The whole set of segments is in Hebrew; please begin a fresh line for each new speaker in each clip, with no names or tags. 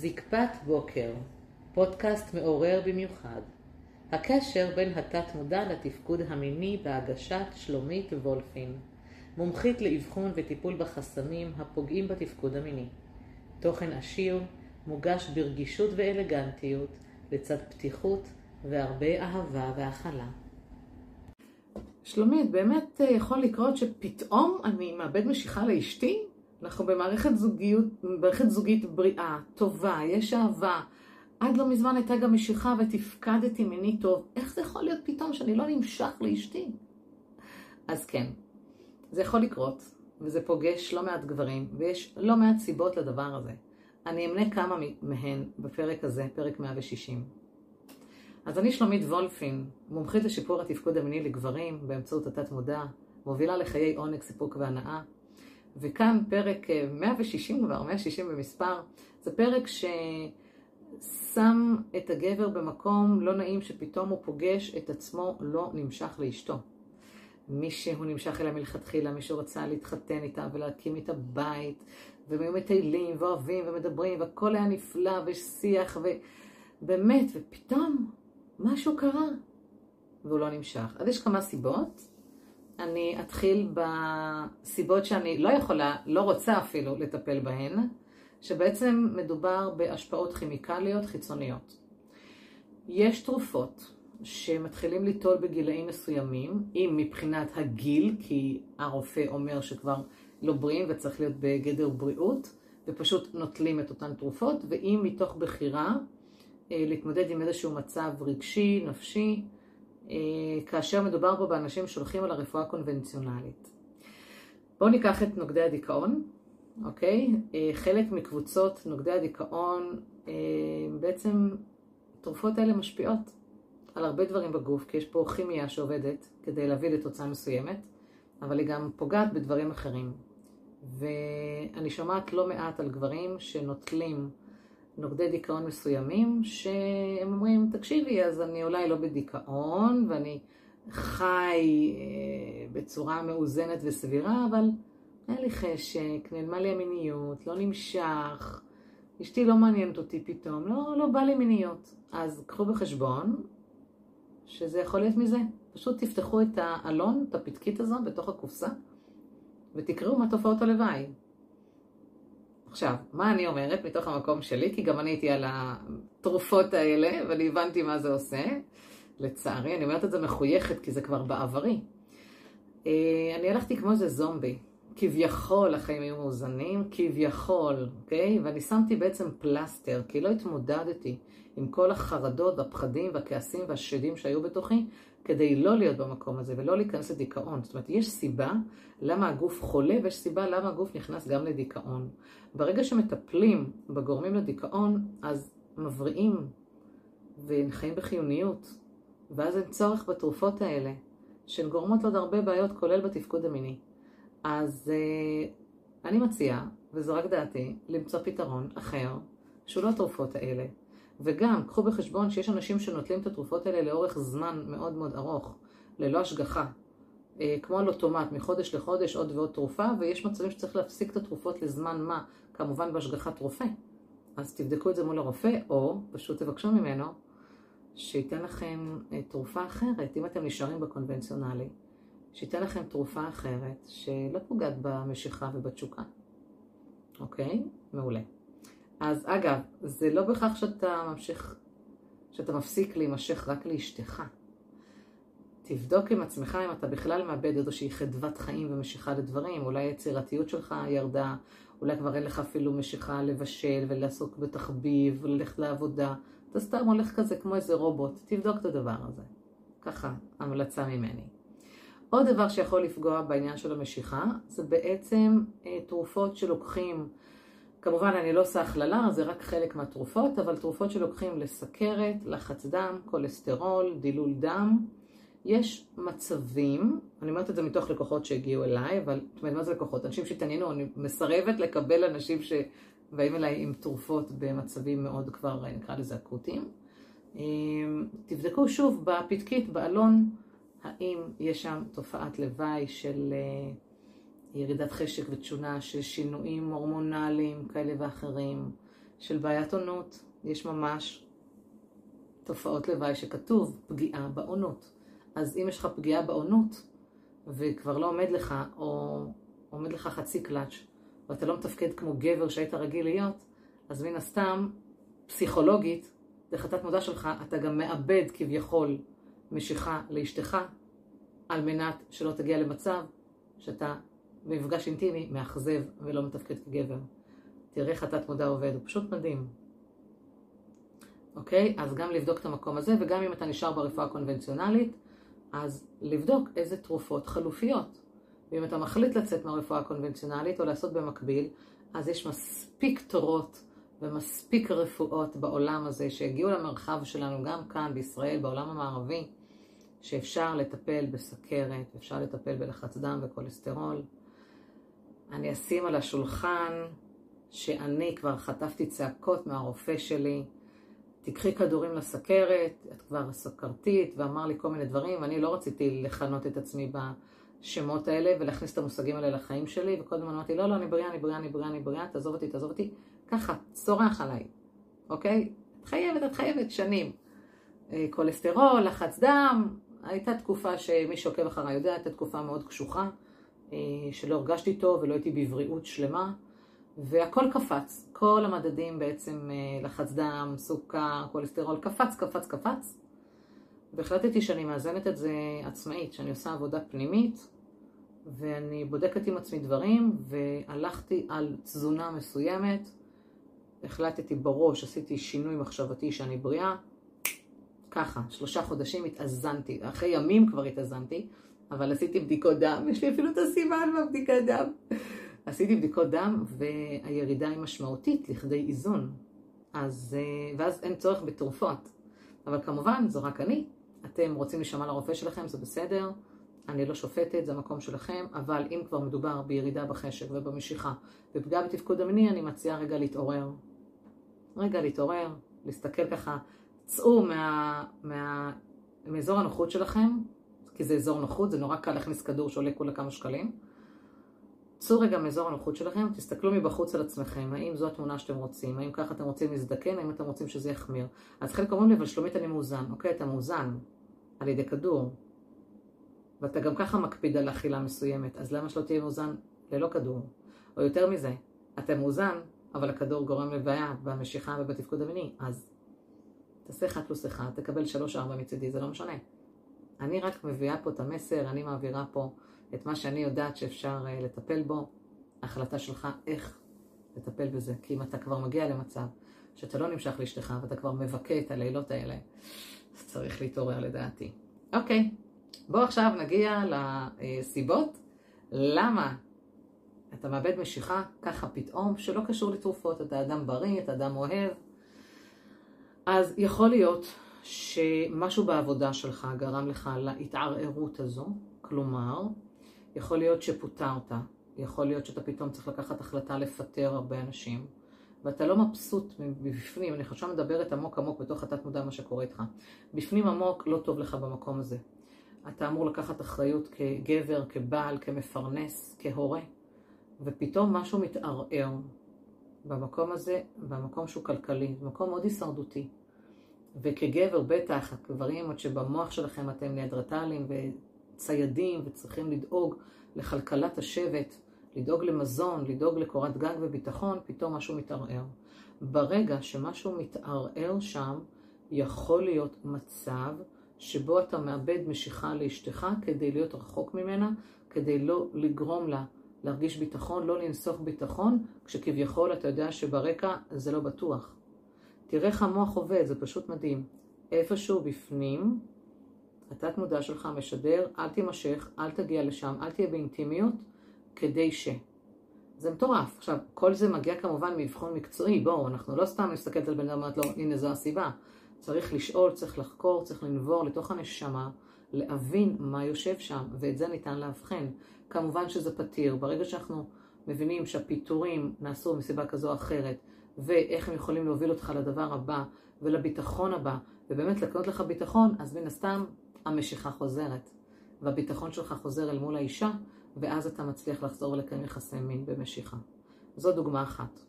זקפת בוקר, פודקאסט מעורר במיוחד. הקשר בין התת-מודע לתפקוד המיני בהגשת שלומית וולפין, מומחית לאבחון וטיפול בחסמים הפוגעים בתפקוד המיני. תוכן עשיר, מוגש ברגישות ואלגנטיות, לצד פתיחות והרבה אהבה והכלה. שלומית, באמת יכול לקרות שפתאום אני מאבד משיכה לאשתי? אנחנו במערכת זוגיות, במערכת זוגית בריאה, טובה, יש אהבה. עד לא מזמן הייתה גם משיכה ותפקדתי מיני טוב. איך זה יכול להיות פתאום שאני לא נמשך לאשתי? אז כן, זה יכול לקרות, וזה פוגש לא מעט גברים, ויש לא מעט סיבות לדבר הזה. אני אמנה כמה מהן בפרק הזה, פרק 160. אז אני שלומית וולפין, מומחית לשיפור התפקוד המיני לגברים באמצעות התת מודע, מובילה לחיי עונג, סיפוק והנאה. וכאן פרק 160 כבר, 160 במספר, זה פרק ששם את הגבר במקום לא נעים שפתאום הוא פוגש את עצמו לא נמשך לאשתו. מי שהוא נמשך אליה מלכתחילה, מי שרצה להתחתן איתה ולהקים איתה בית, והם היו מטיילים ואוהבים ומדברים, והכל היה נפלא ושיח, ובאמת, ופתאום משהו קרה, והוא לא נמשך. אז יש כמה סיבות. אני אתחיל בסיבות שאני לא יכולה, לא רוצה אפילו לטפל בהן, שבעצם מדובר בהשפעות כימיקליות חיצוניות. יש תרופות שמתחילים ליטול בגילאים מסוימים, אם מבחינת הגיל, כי הרופא אומר שכבר לא בריאים וצריך להיות בגדר בריאות, ופשוט נוטלים את אותן תרופות, ואם מתוך בחירה אה, להתמודד עם איזשהו מצב רגשי, נפשי, כאשר מדובר פה באנשים שהולכים על הרפואה הקונבנציונלית. בואו ניקח את נוגדי הדיכאון, אוקיי? אה, חלק מקבוצות נוגדי הדיכאון, בעצם תרופות האלה משפיעות על הרבה דברים בגוף, כי יש פה כימיה שעובדת כדי להביא לתוצאה מסוימת, אבל היא גם פוגעת בדברים אחרים. ואני שומעת לא מעט על גברים שנוטלים נוגדי דיכאון מסוימים, שהם אומרים, תקשיבי, אז אני אולי לא בדיכאון, ואני חי אה, בצורה מאוזנת וסבירה, אבל אין לי חשק, נעלמה לי המיניות, לא נמשך, אשתי לא מעניינת אותי פתאום, לא, לא בא לי מיניות. אז קחו בחשבון שזה יכול להיות מזה. פשוט תפתחו את האלון, את הפתקית הזו, בתוך הקופסה, ותקראו מה תופעות הלוואי. עכשיו, מה אני אומרת מתוך המקום שלי? כי גם אני הייתי על התרופות האלה, ואני הבנתי מה זה עושה. לצערי, אני אומרת את זה מחויכת, כי זה כבר בעברי. אה, אני הלכתי כמו איזה זומבי. כביכול החיים היו מאוזנים, כביכול, אוקיי? ואני שמתי בעצם פלסטר, כי לא התמודדתי עם כל החרדות והפחדים והכעסים והשדים שהיו בתוכי, כדי לא להיות במקום הזה ולא להיכנס לדיכאון. זאת אומרת, יש סיבה למה הגוף חולה ויש סיבה למה הגוף נכנס גם לדיכאון. ברגע שמטפלים בגורמים לדיכאון, אז מבריאים וחיים בחיוניות, ואז אין צורך בתרופות האלה, שהן גורמות לעוד הרבה בעיות, כולל בתפקוד המיני. אז uh, אני מציעה, וזו רק דעתי, למצוא פתרון אחר, שהוא לא התרופות האלה. וגם, קחו בחשבון שיש אנשים שנוטלים את התרופות האלה לאורך זמן מאוד מאוד ארוך, ללא השגחה. Uh, כמו על אוטומט, מחודש לחודש עוד ועוד תרופה, ויש מצבים שצריך להפסיק את התרופות לזמן מה, כמובן בהשגחת רופא. אז תבדקו את זה מול הרופא, או פשוט תבקשו ממנו שייתן לכם uh, תרופה אחרת, אם אתם נשארים בקונבנציונלי. שייתן לכם תרופה אחרת שלא פוגעת במשיכה ובתשוקה. אוקיי? מעולה. אז אגב, זה לא בכך שאתה ממשיך, שאתה מפסיק להימשך רק לאשתך. תבדוק עם עצמך אם אתה בכלל מאבד איזושהי חדוות חיים ומשיכה לדברים, אולי היצירתיות שלך ירדה, אולי כבר אין לך אפילו משיכה לבשל ולעסוק בתחביב וללכת לעבודה. אתה סתם הולך כזה כמו איזה רובוט, תבדוק את הדבר הזה. ככה, המלצה ממני. עוד דבר שיכול לפגוע בעניין של המשיכה, זה בעצם אה, תרופות שלוקחים, כמובן אני לא עושה הכללה, זה רק חלק מהתרופות, אבל תרופות שלוקחים לסכרת, לחץ דם, כולסטרול, דילול דם. יש מצבים, אני אומרת את זה מתוך לקוחות שהגיעו אליי, אבל זאת אומרת, מה זה לקוחות? אנשים שהתעניינו, אני מסרבת לקבל אנשים שבאים אליי עם תרופות במצבים מאוד כבר, נקרא לזה אקוטיים. אה, תבדקו שוב בפתקית, באלון, האם יש שם תופעת לוואי של אה, ירידת חשק ותשונה, של שינויים הורמונליים כאלה ואחרים, של בעיית עונות. יש ממש תופעות לוואי שכתוב פגיעה בעונות. אז אם יש לך פגיעה בעונות, וכבר לא עומד לך, או עומד לך חצי קלאץ', ואתה לא מתפקד כמו גבר שהיית רגיל להיות, אז מן הסתם, פסיכולוגית, דרך התת מודע שלך, אתה גם מאבד כביכול משיכה לאשתך, על מנת שלא תגיע למצב שאתה במפגש אינטימי מאכזב ולא מתפקד כגבר. תראה איך התת מודע עובד, הוא פשוט מדהים. אוקיי? אז גם לבדוק את המקום הזה, וגם אם אתה נשאר ברפואה הקונבנציונלית, אז לבדוק איזה תרופות חלופיות. ואם אתה מחליט לצאת מהרפואה הקונבנציונלית או לעשות במקביל, אז יש מספיק תורות ומספיק רפואות בעולם הזה שהגיעו למרחב שלנו, גם כאן בישראל, בעולם המערבי, שאפשר לטפל בסכרת, אפשר לטפל בלחץ דם וכולסטרול. אני אשים על השולחן שאני כבר חטפתי צעקות מהרופא שלי, תקחי כדורים לסכרת, את כבר סוכרתית, ואמר לי כל מיני דברים, ואני לא רציתי לכנות את עצמי בשמות האלה ולהכניס את המושגים האלה לחיים שלי, וקודם אמרתי, לא, לא, אני בריאה, אני בריאה, אני בריאה, אני בריאה, תעזוב אותי, תעזוב אותי, ככה, צורח עליי, אוקיי? את חייבת, את חייבת, שנים. אה, כולסטרול, לחץ דם, הייתה תקופה שמי שעוקב אחריי יודע, הייתה תקופה מאוד קשוחה, שלא הרגשתי טוב ולא הייתי בבריאות שלמה. והכל קפץ, כל המדדים בעצם, אה, לחץ דם, סוכר, כולסטרול, קפץ, קפץ, קפץ. והחלטתי שאני מאזנת את זה עצמאית, שאני עושה עבודה פנימית, ואני בודקת עם עצמי דברים, והלכתי על תזונה מסוימת, החלטתי בראש, עשיתי שינוי מחשבתי שאני בריאה, ככה, שלושה חודשים התאזנתי, אחרי ימים כבר התאזנתי, אבל עשיתי בדיקות דם, יש לי אפילו את הסימן בבדיקת דם. עשיתי בדיקות דם והירידה היא משמעותית לכדי איזון. אז, אה, ואז אין צורך בתרופות. אבל כמובן, זו רק אני. אתם רוצים להישמע לרופא שלכם, זה בסדר. אני לא שופטת, זה המקום שלכם, אבל אם כבר מדובר בירידה בחשק ובמשיכה ופגיעה בתפקוד המיני, אני מציעה רגע להתעורר. רגע להתעורר, להסתכל ככה, צאו מה, מה, מאזור הנוחות שלכם, כי זה אזור נוחות, זה נורא קל להכניס כדור שעולה כולה כמה שקלים. צאו רגע מאזור הנוחות שלכם, תסתכלו מבחוץ על עצמכם, האם זו התמונה שאתם רוצים, האם ככה אתם רוצים להזדקן, האם אתם רוצים שזה יחמיר. אז חלק אומרים לי, אבל שלומית אני מאוזן. אוקיי, אתה מאוזן על ידי כדור, ואתה גם ככה מקפיד על אכילה מסוימת, אז למה שלא תהיה מאוזן ללא כדור? או יותר מזה, אתה מאוזן, אבל הכדור גורם לבעיה במשיכה ובתפקוד המיני, אז תעשה 1 פלוס 1, תקבל 3-4 מצידי, זה לא משנה. אני רק מביאה פה את המסר, אני מעבירה פה את מה שאני יודעת שאפשר uh, לטפל בו, החלטה שלך איך לטפל בזה. כי אם אתה כבר מגיע למצב שאתה לא נמשך לאשתך ואתה כבר מבכה את הלילות האלה, אז צריך להתעורר לדעתי. אוקיי, בואו עכשיו נגיע לסיבות למה אתה מאבד משיכה ככה פתאום, שלא קשור לתרופות, אתה אדם בריא, אתה אדם אוהב. אז יכול להיות שמשהו בעבודה שלך גרם לך להתערערות הזו, כלומר, יכול להיות שפוטרת, יכול להיות שאתה פתאום צריך לקחת החלטה לפטר הרבה אנשים, ואתה לא מבסוט מבפנים, אני עכשיו מדברת עמוק עמוק בתוך התת מודע מה שקורה איתך. בפנים עמוק לא טוב לך במקום הזה. אתה אמור לקחת אחריות כגבר, כבעל, כמפרנס, כהורה, ופתאום משהו מתערער במקום הזה, במקום שהוא כלכלי, במקום מאוד הישרדותי. וכגבר בטח, הגברים עוד שבמוח שלכם אתם ניאדרטלים ציידים וצריכים לדאוג לכלכלת השבט, לדאוג למזון, לדאוג לקורת גג וביטחון, פתאום משהו מתערער. ברגע שמשהו מתערער שם, יכול להיות מצב שבו אתה מאבד משיכה לאשתך כדי להיות רחוק ממנה, כדי לא לגרום לה להרגיש ביטחון, לא לנסוך ביטחון, כשכביכול אתה יודע שברקע זה לא בטוח. תראה איך המוח עובד, זה פשוט מדהים. איפשהו בפנים התת מודע שלך משדר, אל תימשך, אל תגיע לשם, אל תהיה באינטימיות, כדי ש... זה מטורף. עכשיו, כל זה מגיע כמובן מאבחון מקצועי, בואו, אנחנו לא סתם נסתכלת על בן אדם ואומרת לו, הנה זו הסיבה. צריך לשאול, צריך לחקור, צריך לנבור לתוך הנשמה, להבין מה יושב שם, ואת זה ניתן לאבחן. כמובן שזה פתיר. ברגע שאנחנו מבינים שהפיטורים נעשו מסיבה כזו או אחרת, ואיך הם יכולים להוביל אותך לדבר הבא ולביטחון הבא, ובאמת לקנות לך ביטחון, אז מן הסתם המשיכה חוזרת, והביטחון שלך חוזר אל מול האישה, ואז אתה מצליח לחזור ולקיים יחסי מין במשיכה. זו דוגמה אחת.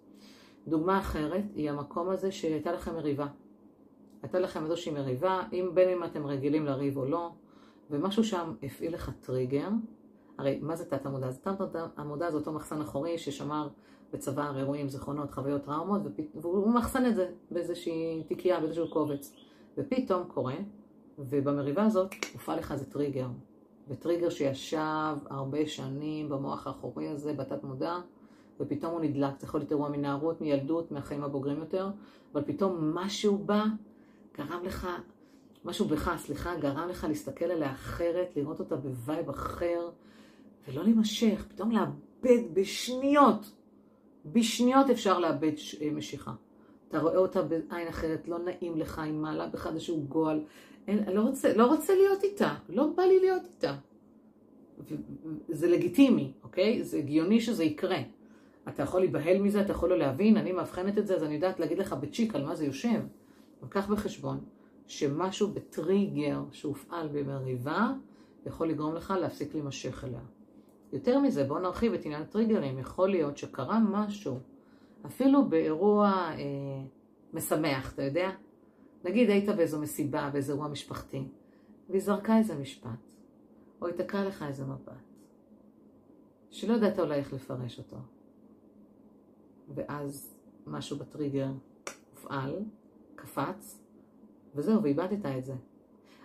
דוגמה אחרת היא המקום הזה שהייתה לכם מריבה. הייתה לכם איזושהי מריבה, אם בין אם אתם רגילים לריב או לא, ומשהו שם הפעיל לך טריגר. הרי מה זה תת עמודה? זה תת עמודה זה אותו מחסן אחורי ששמר בצוואר אירועים, זיכרונות, חוויות, טראומות, והוא מחסן את זה באיזושהי תיקייה, באיזשהו קובץ. ופתאום קורה, ובמריבה הזאת הופע לך איזה טריגר. וטריגר שישב הרבה שנים במוח האחורי הזה, בתת מודע, ופתאום הוא נדלק. זה יכול להיות אירוע מנערות, מילדות, מהחיים הבוגרים יותר, אבל פתאום משהו בא, גרם לך, משהו בך, סליחה, גרם לך להסתכל עליה אחרת, לראות אותה ב vibe אחר, ולא להימשך, פתאום לאבד בשניות. בשניות אפשר לאבד אה, משיכה. אתה רואה אותה בעין אחרת, לא נעים לך, היא מעלה בך איזשהו גועל. אין, לא, רוצה, לא רוצה להיות איתה, לא בא לי להיות איתה. זה לגיטימי, אוקיי? זה הגיוני שזה יקרה. אתה יכול להיבהל מזה, אתה יכול לא להבין, אני מאבחנת את זה, אז אני יודעת להגיד לך בצ'יק על מה זה יושב. אבל קח בחשבון שמשהו בטריגר שהופעל במריבה יכול לגרום לך להפסיק להימשך אליה. יותר מזה, בואו נרחיב את עניין הטריגרים. יכול להיות שקרה משהו, אפילו באירוע אה, משמח, אתה יודע? נגיד היית באיזו מסיבה, באיזה אירוע משפחתי, והיא זרקה איזה משפט, או היא תקעה לך איזה מבט, שלא ידעת אולי איך לפרש אותו. ואז משהו בטריגר הופעל, קפץ, וזהו, ואיבדת את זה.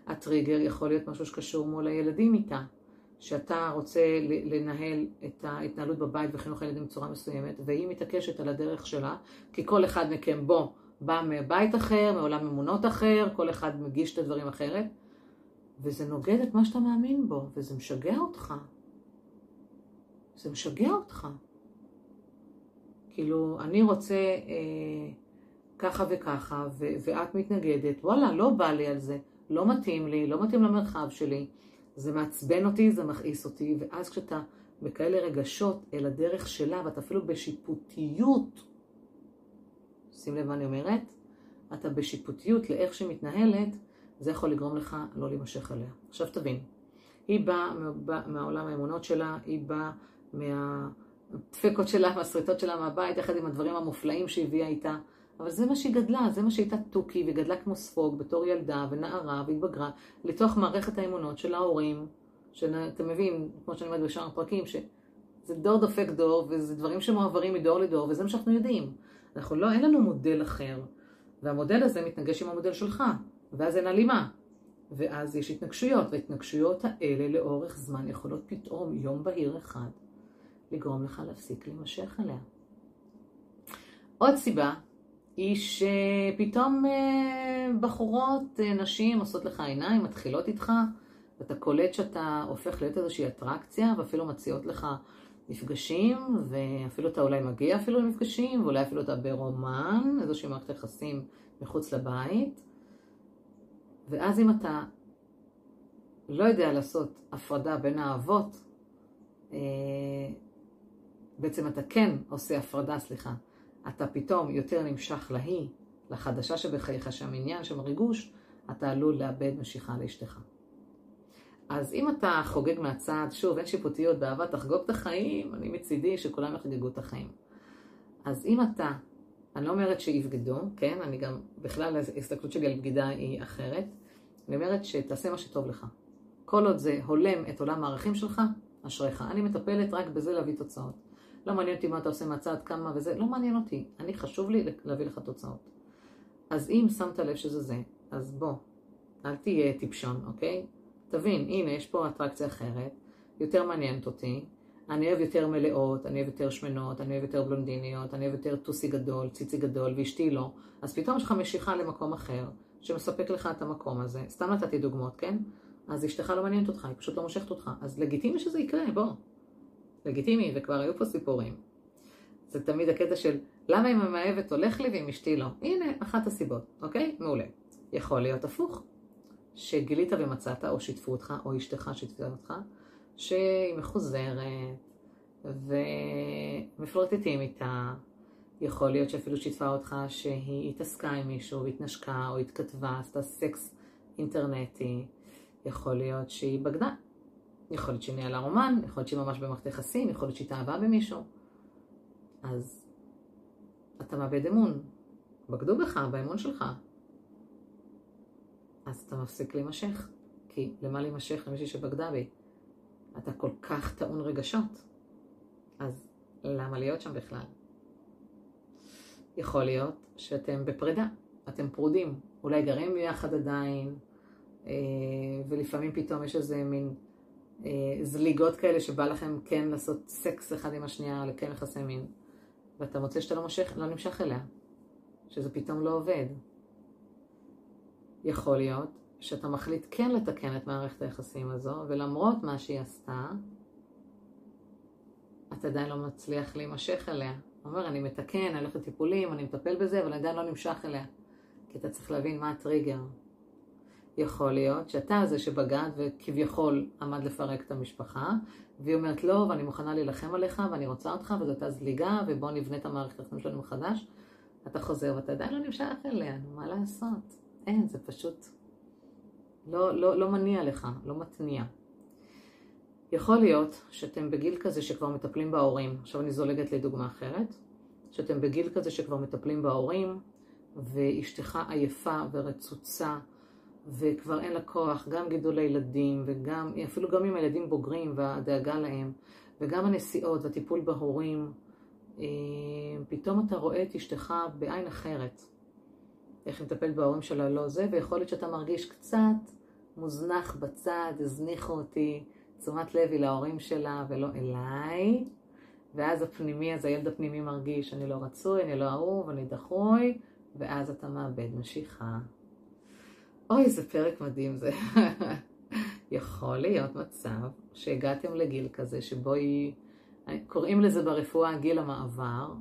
הטריגר יכול להיות משהו שקשור מול הילדים איתה, שאתה רוצה לנהל את ההתנהלות בבית וחינוך הילדים בצורה מסוימת, והיא מתעקשת על הדרך שלה, כי כל אחד מכם בו בא מבית אחר, מעולם אמונות אחר, כל אחד מגיש את הדברים אחרת, וזה נוגד את מה שאתה מאמין בו, וזה משגע אותך. זה משגע אותך. כאילו, אני רוצה אה, ככה וככה, ו- ואת מתנגדת, וואלה, לא בא לי על זה, לא מתאים לי, לא מתאים למרחב שלי, זה מעצבן אותי, זה מכעיס אותי, ואז כשאתה בכאלה רגשות אל הדרך שלה, ואתה אפילו בשיפוטיות, שים לב מה אני אומרת, אתה בשיפוטיות לאיך שהיא מתנהלת, זה יכול לגרום לך לא להימשך עליה. עכשיו תבין, היא באה מהעולם האמונות שלה, היא באה מהדפקות שלה, מהשריטות שלה מהבית, יחד עם הדברים המופלאים שהביאה איתה, אבל זה מה שהיא גדלה, זה מה שהייתה תוכי, וגדלה כמו ספוג בתור ילדה ונערה והתבגרה, לתוך מערכת האמונות של ההורים, שאתה מבין, כמו שאני אומרת בשאר הפרקים, שזה דור דופק דור, וזה דברים שמועברים מדור לדור, וזה מה שאנחנו יודעים. אנחנו לא, אין לנו מודל אחר, והמודל הזה מתנגש עם המודל שלך, ואז אין הלימה. ואז יש התנגשויות, וההתנגשויות האלה לאורך זמן יכולות פתאום, יום בהיר אחד, לגרום לך להפסיק להימשך אליה. עוד סיבה היא שפתאום אה, בחורות, אה, נשים עושות לך עיניים, מתחילות איתך, ואתה קולט שאתה הופך להיות איזושהי אטרקציה, ואפילו מציעות לך מפגשים, ואפילו אתה אולי מגיע אפילו למפגשים, ואולי אפילו אתה ברומן, איזושהי מערכת יחסים מחוץ לבית. ואז אם אתה לא יודע לעשות הפרדה בין האהבות, אה, בעצם אתה כן עושה הפרדה, סליחה, אתה פתאום יותר נמשך להיא, לחדשה שבחייך, שם עניין, שם ריגוש, אתה עלול לאבד משיכה לאשתך. אז אם אתה חוגג מהצד, שוב, אין שיפוטיות באהבה, תחגוג את החיים, אני מצידי שכולם יחגגו את החיים. אז אם אתה, אני לא אומרת שיבגדו, כן? אני גם, בכלל ההסתכלות שלי על בגידה היא אחרת. אני אומרת שתעשה מה שטוב לך. כל עוד זה הולם את עולם הערכים שלך, אשריך. אני מטפלת רק בזה להביא תוצאות. לא מעניין אותי מה אתה עושה מהצד, כמה וזה, לא מעניין אותי. אני, חשוב לי להביא לך תוצאות. אז אם שמת לב שזה זה, אז בוא, אל תהיה טיפשון, אוקיי? תבין, הנה, יש פה אטרקציה אחרת, יותר מעניינת אותי, אני אוהב יותר מלאות, אני אוהב יותר שמנות, אני אוהב יותר בלונדיניות, אני אוהב יותר טוסי גדול, ציצי גדול, ואשתי לא. אז פתאום יש לך משיכה למקום אחר, שמספק לך את המקום הזה. סתם נתתי דוגמאות, כן? אז אשתך לא מעניינת אותך, היא פשוט לא מושכת אותך. אז לגיטימי שזה יקרה, בוא. לגיטימי, וכבר היו פה סיפורים. זה תמיד הקטע של למה אם המאהבת הולך לי ועם אשתי לא. הנה, אחת הסיבות, אוקיי? מעולה. יכול להיות הפוך. שגילית ומצאת, או שיתפו אותך, או אשתך שיתפה אותך, שהיא מחוזרת, ומפלרטטים איתה. יכול להיות שאפילו שיתפה אותך שהיא התעסקה עם מישהו, והתנשקה, או התכתבה, עשתה סקס אינטרנטי. יכול להיות שהיא בגדה. יכול להיות שהיא ניהלה רומן, יכול להיות שהיא ממש במערכת יחסים, יכול להיות שהיא התאהבה במישהו. אז אתה מאבד אמון. בגדו בך, באמון שלך. אז אתה מפסיק להימשך. כי למה להימשך למישהי שבגדה בי? אתה כל כך טעון רגשות. אז למה להיות שם בכלל? יכול להיות שאתם בפרידה, אתם פרודים, אולי גרים ביחד עדיין, אה, ולפעמים פתאום יש איזה מין זליגות כאלה שבא לכם כן לעשות סקס אחד עם השנייה, לקיים יחסי מין, ואתה מוצא שאתה לא, מושך, לא נמשך אליה, שזה פתאום לא עובד. יכול להיות שאתה מחליט כן לתקן את מערכת היחסים הזו, ולמרות מה שהיא עשתה, אתה עדיין לא מצליח להימשך אליה. הוא אומר, אני מתקן, אני הולך לטיפולים, אני מטפל בזה, אבל עדיין לא נמשך אליה. כי אתה צריך להבין מה הטריגר. יכול להיות שאתה זה שבגד וכביכול עמד לפרק את המשפחה, והיא אומרת לא, ואני מוכנה להילחם עליך, ואני רוצה אותך, וזו הייתה זליגה, ובוא נבנה את המערכת החיים שלנו מחדש. אתה חוזר ואתה עדיין לא נמשך אליה, מה לעשות? אין, זה פשוט לא, לא, לא מניע לך, לא מתניע. יכול להיות שאתם בגיל כזה שכבר מטפלים בהורים, עכשיו אני זולגת לדוגמה אחרת, שאתם בגיל כזה שכבר מטפלים בהורים, ואשתך עייפה ורצוצה, וכבר אין לה כוח, גם גידול הילדים, וגם, אפילו גם עם הילדים בוגרים והדאגה להם, וגם הנסיעות והטיפול בהורים, אה, פתאום אתה רואה את אשתך בעין אחרת. איך היא מטפלת בהורים שלה, לא זה, ויכול להיות שאתה מרגיש קצת מוזנח בצד, הזניחו אותי, תשומת לב היא להורים שלה ולא אליי, ואז הפנימי, אז הילד הפנימי מרגיש אני לא רצוי, אני לא אהוב, אני דחוי, ואז אתה מאבד משיכה. אוי, איזה פרק מדהים זה. יכול להיות מצב שהגעתם לגיל כזה שבו היא, קוראים לזה ברפואה גיל המעבר,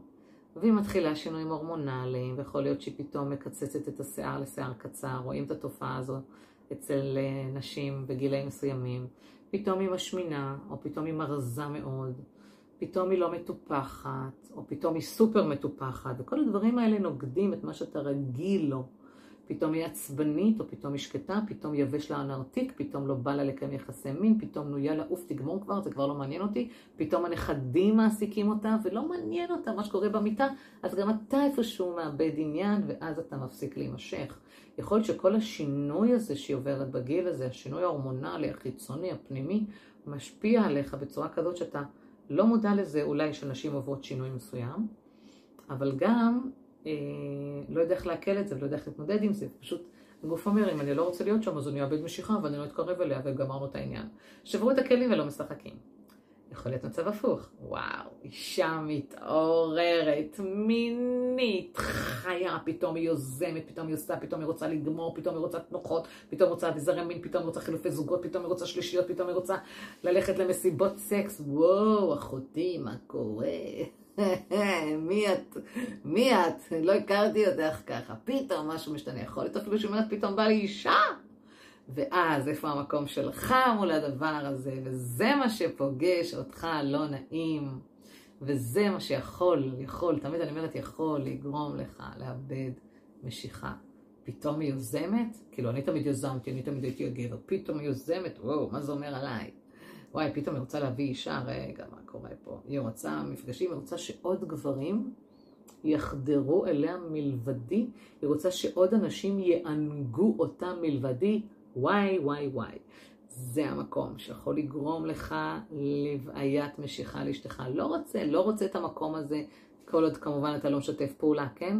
והיא מתחילה שינויים הורמונליים, ויכול להיות שהיא פתאום מקצצת את השיער לשיער קצר, רואים את התופעה הזו אצל אה, נשים בגילאים מסוימים. פתאום היא משמינה, או פתאום היא מרזה מאוד, פתאום היא לא מטופחת, או פתאום היא סופר מטופחת, וכל הדברים האלה נוגדים את מה שאתה רגיל לו. פתאום היא עצבנית, או פתאום היא שקטה, פתאום יבש לה הנרתיק, פתאום לא בא לה לקיים יחסי מין, פתאום נו יאללה עוף תגמור כבר, זה כבר לא מעניין אותי, פתאום הנכדים מעסיקים אותה, ולא מעניין אותה מה שקורה במיטה, אז גם אתה איפשהו מאבד עניין, ואז אתה מפסיק להימשך. יכול להיות שכל השינוי הזה שהיא עוברת בגיל הזה, השינוי ההורמונלי, החיצוני, הפנימי, משפיע עליך בצורה כזאת שאתה לא מודע לזה, אולי שנשים עוברות שינוי מסוים, אבל גם לא יודע איך לעכל את זה ולא יודע איך להתמודד עם זה, פשוט הגוף אומר, אם אני לא רוצה להיות שם, אז אני אאבד משיכה ואני לא אתקרב אליה וגמרנו את העניין. שברו את הכלים ולא משחקים. יכול להיות מצב הפוך. וואו, אישה מתעוררת, מינית, חיה, פתאום היא יוזמת, פתאום היא עושה, פתאום היא רוצה לגמור, פתאום היא רוצה תנוחות, פתאום רוצה אביזרי מין, פתאום היא רוצה חילופי זוגות, פתאום היא רוצה שלישיות, פתאום היא רוצה ללכת למסיבות סקס. וואו, אחותי, מה קורה? מי את? מי את? לא הכרתי אותך ככה. פתאום משהו משתנה. יכול להיות אפילו שאומרת, פתאום בא לי אישה. ואז איפה המקום שלך מול הדבר הזה, וזה מה שפוגש אותך לא נעים, וזה מה שיכול, יכול, תמיד אני אומרת יכול לגרום לך לאבד משיכה. פתאום היא יוזמת, כאילו אני תמיד יזמתי, אני תמיד הייתי הגבר, פתאום היא יוזמת, וואו, מה זה אומר עליי? וואי, פתאום היא רוצה להביא אישה, רגע, מה קורה פה? היא רוצה מפגשים, היא רוצה שעוד גברים יחדרו אליה מלבדי, היא רוצה שעוד אנשים יענגו אותה מלבדי, וואי, וואי, וואי. זה המקום שיכול לגרום לך לבעיית משיכה לאשתך. לא רוצה, לא רוצה את המקום הזה, כל עוד כמובן אתה לא משתף פעולה, כן?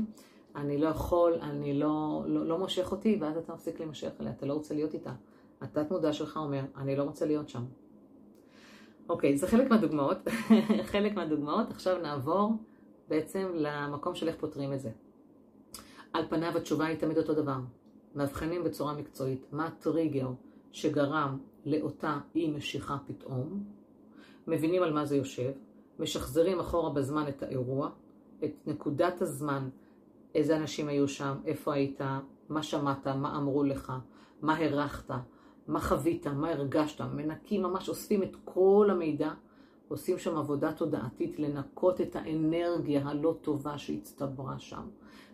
אני לא יכול, אני לא, לא, לא מושך אותי, ואז אתה מפסיק להימשך אליה, אתה לא רוצה להיות איתה. התת מודע שלך אומר, אני לא רוצה להיות שם. אוקיי, זה חלק מהדוגמאות. חלק מהדוגמאות. עכשיו נעבור בעצם למקום של איך פותרים את זה. על פניו התשובה היא תמיד אותו דבר. מאבחנים בצורה מקצועית מה הטריגר שגרם לאותה אי משיכה פתאום, מבינים על מה זה יושב, משחזרים אחורה בזמן את האירוע, את נקודת הזמן, איזה אנשים היו שם, איפה היית, מה שמעת, מה אמרו לך, מה הרחת, מה חווית, מה הרגשת, מנקים ממש, אוספים את כל המידע, עושים שם עבודה תודעתית לנקות את האנרגיה הלא טובה שהצטברה שם.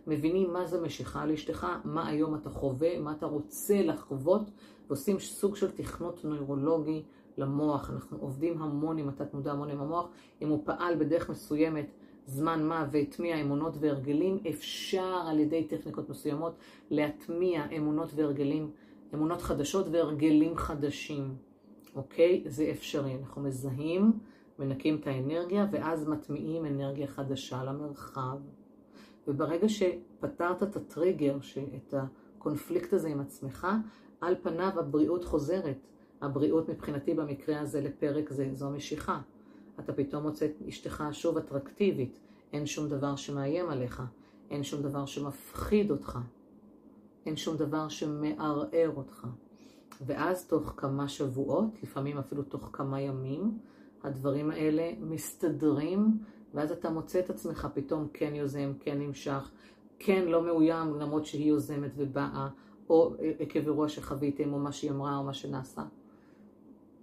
מבינים מה זה משיכה לאשתך, מה היום אתה חווה, מה אתה רוצה לחוות, ועושים סוג של תכנות נוירולוגי למוח. אנחנו עובדים המון עם התת מודע, המון עם המוח. אם הוא פעל בדרך מסוימת זמן מה והטמיע אמונות והרגלים, אפשר על ידי טכניקות מסוימות להטמיע אמונות והרגלים, אמונות חדשות והרגלים חדשים, אוקיי? זה אפשרי. אנחנו מזהים, מנקים את האנרגיה, ואז מטמיעים אנרגיה חדשה למרחב. וברגע שפתרת את הטריגר, את הקונפליקט הזה עם עצמך, על פניו הבריאות חוזרת. הבריאות מבחינתי במקרה הזה לפרק זה, זו משיכה. אתה פתאום מוצא את אשתך שוב אטרקטיבית, אין שום דבר שמאיים עליך, אין שום דבר שמפחיד אותך, אין שום דבר שמערער אותך. ואז תוך כמה שבועות, לפעמים אפילו תוך כמה ימים, הדברים האלה מסתדרים, ואז אתה מוצא את עצמך פתאום כן יוזם, כן נמשך, כן לא מאוים למרות שהיא יוזמת ובאה, או עקב אירוע שחוויתם, או מה שהיא אמרה, או מה שנעשה.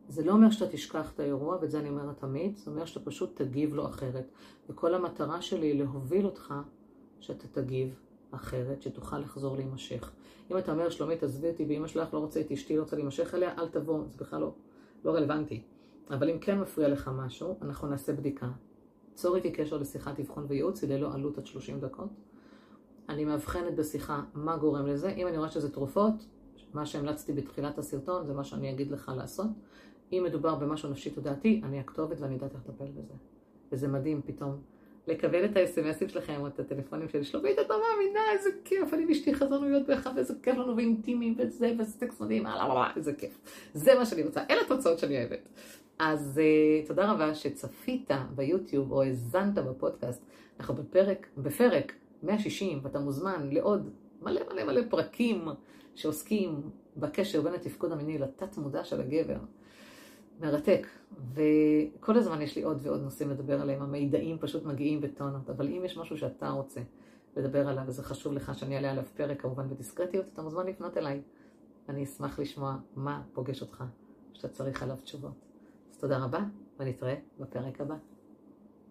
זה לא אומר שאתה תשכח את האירוע, ואת זה אני אומרת תמיד, זה אומר שאתה פשוט תגיב לו אחרת. וכל המטרה שלי היא להוביל אותך שאתה תגיב אחרת, שתוכל לחזור להימשך. אם אתה אומר, שלומית, עזבי אותי, ואמא שלך לא רוצה את אשתי, לא רוצה להימשך אליה, אל תבוא, זה בכלל לא, לא רלוונטי. אבל אם כן מפריע לך משהו, אנחנו נעשה בדיקה. צור איתי קשר לשיחת אבחון וייעוץ, היא ללא עלות עד 30 דקות. אני מאבחנת בשיחה מה גורם לזה. אם אני רואה שזה תרופות, מה שהמלצתי בתחילת הסרטון זה מה שאני אגיד לך לעשות. אם מדובר במשהו נפשי תודעתי, אני הכתובת ואני יודעת איך לטפל בזה. וזה מדהים פתאום לקבל את האס.אם.אסים שלכם או את הטלפונים שלי, שלומית, אתה מאמינה, איזה כיף, אני ואשתי חזרנו להיות באחד, ואיזה כיף לנו ואינטימיים וזה, וזה טקסטונים, איזה כיף. זה מה שאני רוצה, אלה התוצאות שאני אוהבת. אז uh, תודה רבה שצפית ביוטיוב או האזנת בפודקאסט. אנחנו בפרק, בפרק 160, ואתה מוזמן לעוד מלא מלא מלא פרקים שעוסקים בקשר בין התפקוד המיני לתת מודע של הגבר. מרתק, וכל הזמן יש לי עוד ועוד נושאים לדבר עליהם, המידעים פשוט מגיעים בטונות, אבל אם יש משהו שאתה רוצה לדבר עליו, וזה חשוב לך שאני אעלה עליו פרק כמובן בדיסקרטיות, אתה מוזמן לפנות אליי. אני אשמח לשמוע מה פוגש אותך, שאתה צריך עליו תשובות. אז תודה רבה, ונתראה בפרק הבא.